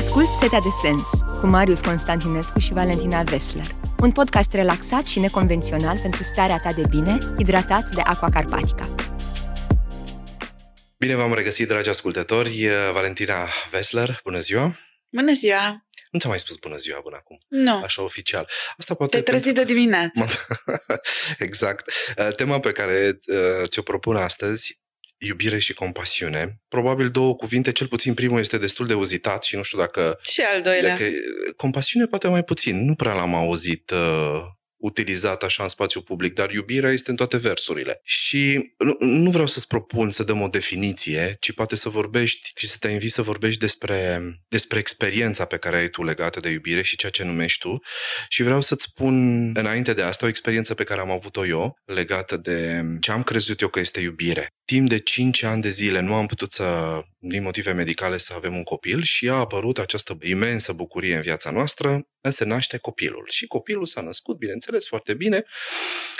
Ascult Setea de Sens cu Marius Constantinescu și Valentina Vesler. Un podcast relaxat și neconvențional pentru starea ta de bine, hidratat de Aqua Carpatica. Bine v-am regăsit, dragi ascultători. Valentina Vesler, bună ziua! Bună ziua! Nu ți-am mai spus bună ziua până acum. Nu. Așa oficial. Asta poate Te trezi de dimineață. exact. Tema pe care uh, ți-o propun astăzi iubire și compasiune. Probabil două cuvinte, cel puțin primul este destul de uzitat și nu știu dacă... Și al doilea. Dacă, compasiune poate mai puțin, nu prea l-am auzit uh, utilizat așa în spațiu public, dar iubirea este în toate versurile. Și nu, nu vreau să-ți propun să dăm o definiție, ci poate să vorbești și să te invit să vorbești despre, despre experiența pe care ai tu legată de iubire și ceea ce numești tu. Și vreau să-ți spun înainte de asta o experiență pe care am avut-o eu legată de ce am crezut eu că este iubire. Timp de 5 ani de zile nu am putut să din motive medicale să avem un copil și a apărut această imensă bucurie în viața noastră, se naște copilul. Și copilul s-a născut, bineînțeles, foarte bine.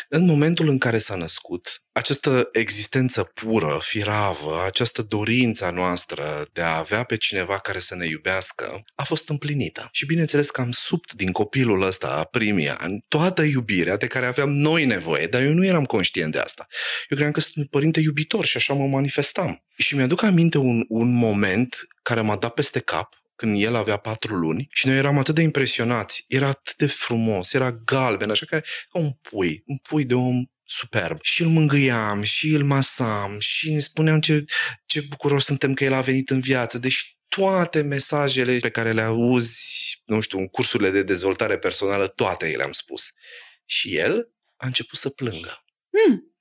În momentul în care s-a născut, această existență pură, firavă, această dorință a noastră de a avea pe cineva care să ne iubească, a fost împlinită. Și bineînțeles că am subt din copilul ăsta primii ani toată iubirea de care aveam noi nevoie, dar eu nu eram conștient de asta. Eu credeam că sunt un părinte iubitor și așa mă manifestam. Și mi-aduc aminte un, un moment care m-a dat peste cap, când el avea patru luni și noi eram atât de impresionați. Era atât de frumos, era galben, așa ca, ca un pui, un pui de om superb. Și îl mângâiam, și îl masam, și îmi spuneam ce, ce bucuros suntem că el a venit în viață. Deci toate mesajele pe care le auzi, nu știu, în cursurile de dezvoltare personală, toate le-am spus. Și el a început să plângă. Hmm.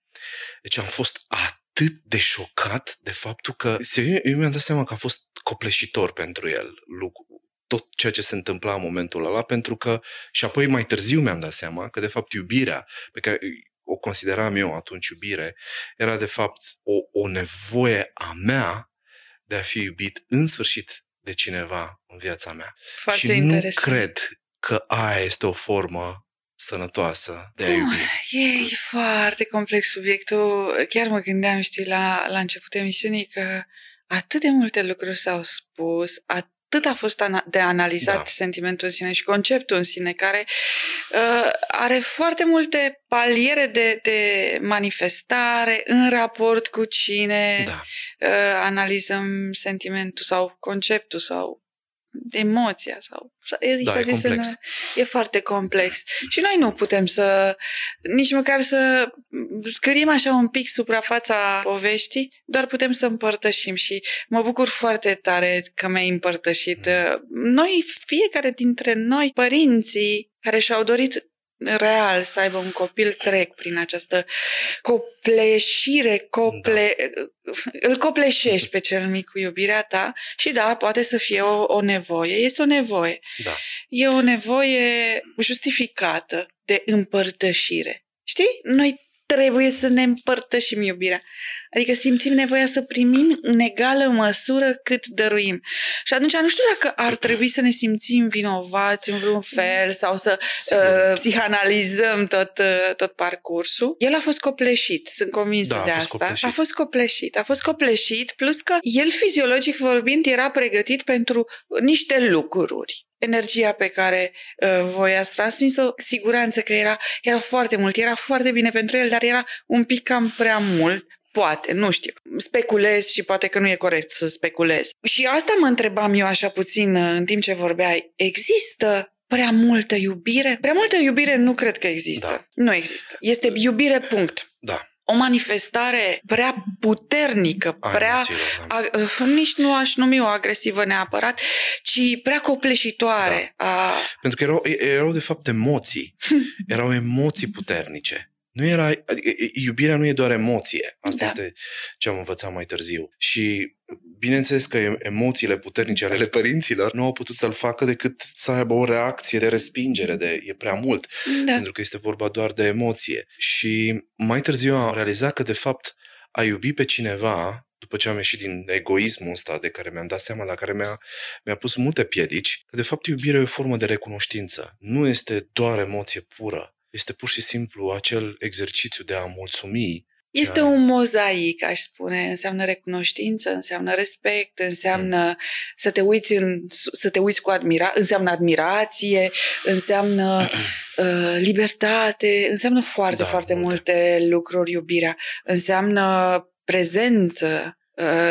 Deci am fost atât de șocat de faptul că eu, eu mi-am dat seama că a fost copleșitor pentru el lucru, tot ceea ce se întâmpla în momentul ăla, pentru că și apoi mai târziu mi-am dat seama că de fapt iubirea pe care o consideram eu atunci iubire, era de fapt o, o nevoie a mea de a fi iubit în sfârșit de cineva în viața mea. Foarte și interesant. nu cred că aia este o formă sănătoasă de a iubi. Uh, e foarte complex subiectul. Chiar mă gândeam, știi, la, la începutul emisiunii că atât de multe lucruri s-au spus, atât a fost ana- de analizat Da. sentimentul în sine și conceptul în sine, care uh, are foarte multe paliere de, de manifestare în raport cu cine Da. uh, analizăm sentimentul sau conceptul sau emoția sau e, Da, s-a e zis în- complex. e foarte complex și noi nu putem să nici măcar să scriem așa un pic suprafața poveștii, doar putem să împărtășim și mă bucur foarte tare că mi-ai împărtășit. Mm. Noi, fiecare dintre noi, părinții care și-au dorit real să aibă un copil trec prin această copleșire, cople... îl copleșești pe cel mic cu iubirea ta și da, poate să fie o, o nevoie, este o nevoie. Da. E o nevoie justificată de împărtășire. Știi? Noi trebuie să ne împărtășim iubirea. Adică simțim nevoia să primim în egală măsură cât dăruim. Și atunci nu știu dacă ar trebui să ne simțim vinovați în vreun fel sau să Sigur. uh, psihanalizăm tot, uh, tot parcursul. El a fost copleșit, sunt convinsă Da, a de fost asta. copleșit. A fost copleșit. A fost copleșit, plus că el fiziologic vorbind era pregătit pentru niște lucruri. Energia pe care uh, voi ați transmis-o, siguranță că era, era foarte mult, era foarte bine pentru el, dar era un pic cam prea mult. Poate, nu știu. Speculez și poate că nu e corect să speculez. Și asta mă întrebam eu așa puțin uh, în timp ce vorbeai. Există prea multă iubire? Prea multă iubire nu cred că există. Da. Nu există. Este iubire, punct. Da. O manifestare prea puternică, A prea emoțiilor, da. a, uh, nici nu aș numi o agresivă neapărat, ci prea copleșitoare. Da. A, Pentru că erau, erau de fapt emoții. Erau emoții puternice. Nu era, adică, iubirea nu e doar emoție. Asta Da. este ce am învățat mai târziu. Și bineînțeles că em- emoțiile puternice ale părinților nu au putut să-l facă decât să aibă o reacție de respingere, de e prea mult, da. pentru că este vorba doar de emoție. Și mai târziu am realizat că de fapt a iubi pe cineva după ce am ieșit din egoismul ăsta de care mi-am dat seama, la care mi-a, mi-a pus multe piedici, că de fapt iubirea e o formă de recunoștință. Nu este doar emoție pură. Este pur și simplu acel exercițiu de a mulțumi Este un mozaic, aș spune. Înseamnă recunoștință, înseamnă respect, înseamnă mm. să te uiți în, să te uiți cu admira, înseamnă admirație, înseamnă uh, libertate, înseamnă foarte, da, foarte multe. multe lucruri iubirea. Înseamnă prezență, uh,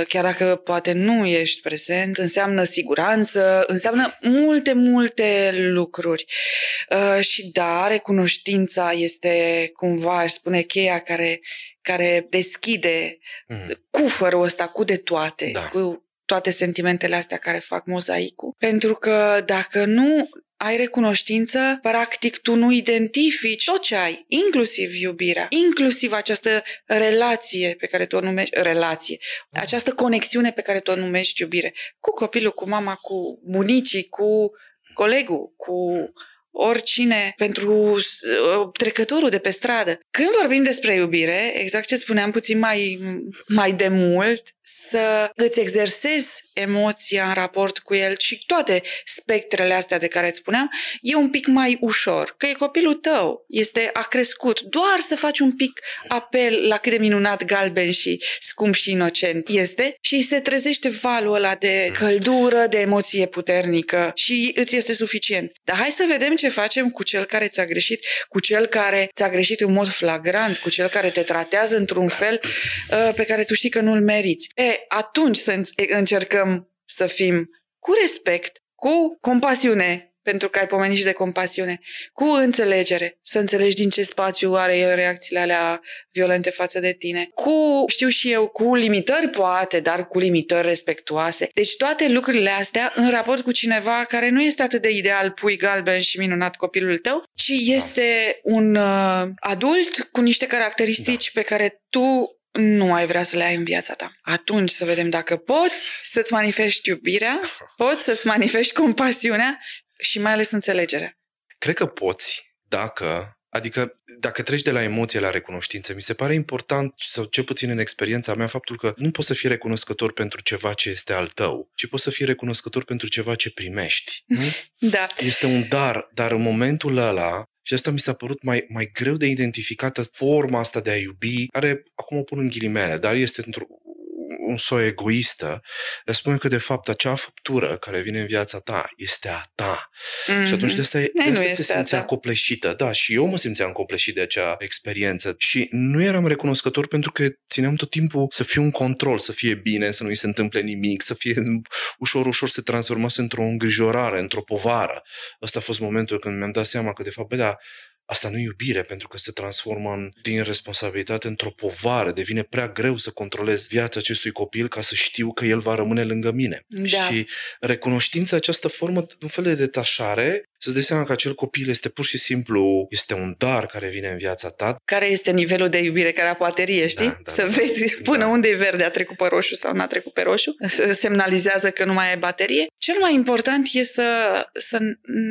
chiar dacă poate nu ești prezent, înseamnă siguranță, înseamnă multe, multe lucruri. Uh, și da, recunoștința este cumva, aș spune, cheia care care deschide mm. cufărul ăsta cu de toate, da. cu toate sentimentele astea care fac mozaicul. Pentru că dacă nu ai recunoștință, practic tu nu identifici tot ce ai, inclusiv iubirea, inclusiv această relație pe care tu o numești relație, această conexiune pe care tu o numești iubire, cu copilul, cu mama, cu bunicii, cu colegul, cu oricine, pentru uh, trecătorul de pe stradă. Când vorbim despre iubire, exact ce spuneam puțin mai, mai de mult, să îți exersezi emoția în raport cu el și toate spectrele astea de care îți spuneam, e un pic mai ușor. Că e copilul tău, este, a crescut. Doar să faci un pic apel la cât de minunat, galben și scump și inocent este și se trezește valul ăla de căldură, de emoție puternică și îți este suficient. Dar hai să vedem ce facem cu cel care ți-a greșit, cu cel care ți-a greșit în mod flagrant, cu cel care te tratează într-un fel uh, pe care tu știi că nu-l meriți. E, atunci să încercăm să fim cu respect, cu compasiune, pentru că ai pomenit și de compasiune, cu înțelegere, să înțelegi din ce spațiu are el reacțiile alea violente față de tine, cu, știu și eu, cu limitări poate, dar cu limitări respectuoase. Deci toate lucrurile astea în raport cu cineva care nu este atât de ideal, pui galben și minunat copilul tău, ci este un uh, adult cu niște caracteristici da. pe care tu nu ai vrea să le ai în viața ta. Atunci să vedem dacă poți să-ți manifesti iubirea, poți să-ți manifesti compasiunea și mai ales înțelegerea. Cred că poți dacă Adică, dacă treci de la emoție la recunoștință, mi se pare important, sau cel puțin în experiența mea, faptul că nu poți să fii recunoscător pentru ceva ce este al tău, ci poți să fii recunoscător pentru ceva ce primești. Nu? Da. Este un dar, dar în momentul ăla, și asta mi s-a părut mai, mai greu de identificată forma asta de a iubi, care acum o pun în ghilimele, dar este într-o un soi egoistă, spune că de fapt acea făptură care vine în viața ta este a ta. Mm-hmm. Și atunci de asta, de asta se simțea copleșită. Da, și eu mă simțeam copleșit de acea experiență și nu eram recunoscător pentru că țineam tot timpul să fie un control, să fie bine, să nu-i se întâmple nimic, să fie ușor, ușor se transformase într-o îngrijorare, într-o povară. Ăsta a fost momentul când mi-am dat seama că de fapt, bă, da, Asta nu e iubire, pentru că se transformă în, din responsabilitate într-o povară. Devine prea greu să controlez viața acestui copil ca să știu că el va rămâne lângă mine. Da. Și recunoștința, această formă, un fel de detașare, să dai seama că acel copil este pur și simplu, este un dar care vine în viața ta. Care este nivelul de iubire care a baterie, da, știi? Da, da, să da, vezi da. până da. unde e verde, a trecut pe roșu sau n-a trecut pe roșu, semnalizează că nu mai ai baterie. Cel mai important e să, să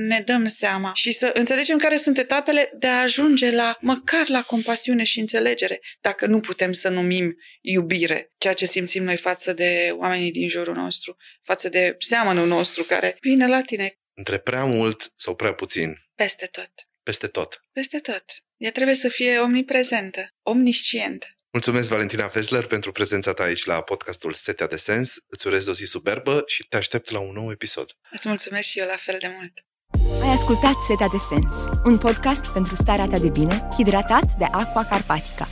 ne dăm seama și să înțelegem care sunt etapele de a ajunge la, măcar la compasiune și înțelegere, dacă nu putem să numim iubire, ceea ce simțim noi față de oamenii din jurul nostru, față de seamănul nostru care vine la tine între prea mult sau prea puțin? Peste tot. Peste tot. Peste tot. Ea trebuie să fie omniprezentă, omniscientă. Mulțumesc, Valentina Fesler, pentru prezența ta aici la podcastul Setea de Sens. Îți urez o zi superbă și te aștept la un nou episod. Îți mulțumesc și eu la fel de mult. Ai ascultat Setea de Sens, un podcast pentru starea ta de bine, hidratat de Aqua Carpatica.